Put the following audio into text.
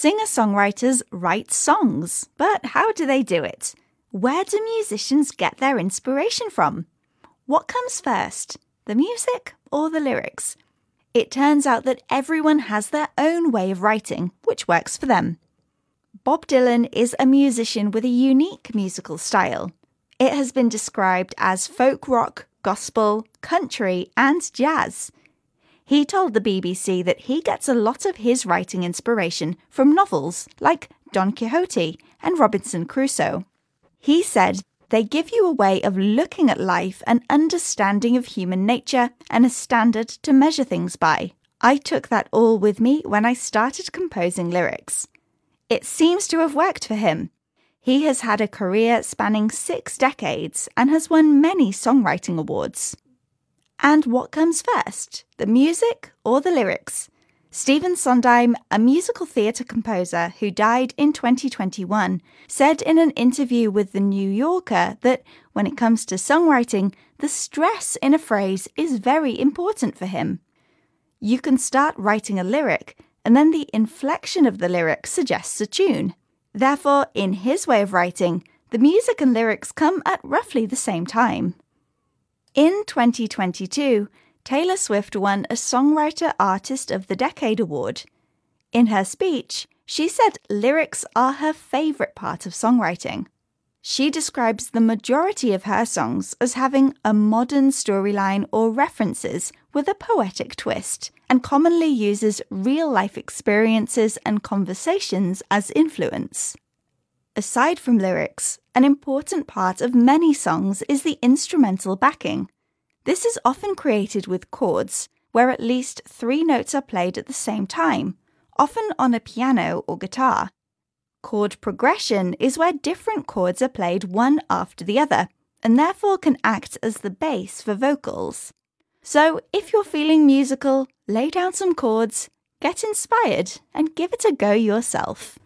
Singer songwriters write songs, but how do they do it? Where do musicians get their inspiration from? What comes first, the music or the lyrics? It turns out that everyone has their own way of writing, which works for them. Bob Dylan is a musician with a unique musical style. It has been described as folk rock, gospel, country, and jazz. He told the BBC that he gets a lot of his writing inspiration from novels like Don Quixote and Robinson Crusoe. He said they give you a way of looking at life and understanding of human nature and a standard to measure things by. I took that all with me when I started composing lyrics. It seems to have worked for him. He has had a career spanning six decades and has won many songwriting awards. And what comes first, the music or the lyrics? Stephen Sondheim, a musical theatre composer who died in 2021, said in an interview with The New Yorker that when it comes to songwriting, the stress in a phrase is very important for him. You can start writing a lyric, and then the inflection of the lyric suggests a tune. Therefore, in his way of writing, the music and lyrics come at roughly the same time. In 2022, Taylor Swift won a Songwriter Artist of the Decade award. In her speech, she said lyrics are her favourite part of songwriting. She describes the majority of her songs as having a modern storyline or references with a poetic twist, and commonly uses real life experiences and conversations as influence. Aside from lyrics, an important part of many songs is the instrumental backing. This is often created with chords, where at least three notes are played at the same time, often on a piano or guitar. Chord progression is where different chords are played one after the other, and therefore can act as the base for vocals. So, if you're feeling musical, lay down some chords, get inspired, and give it a go yourself.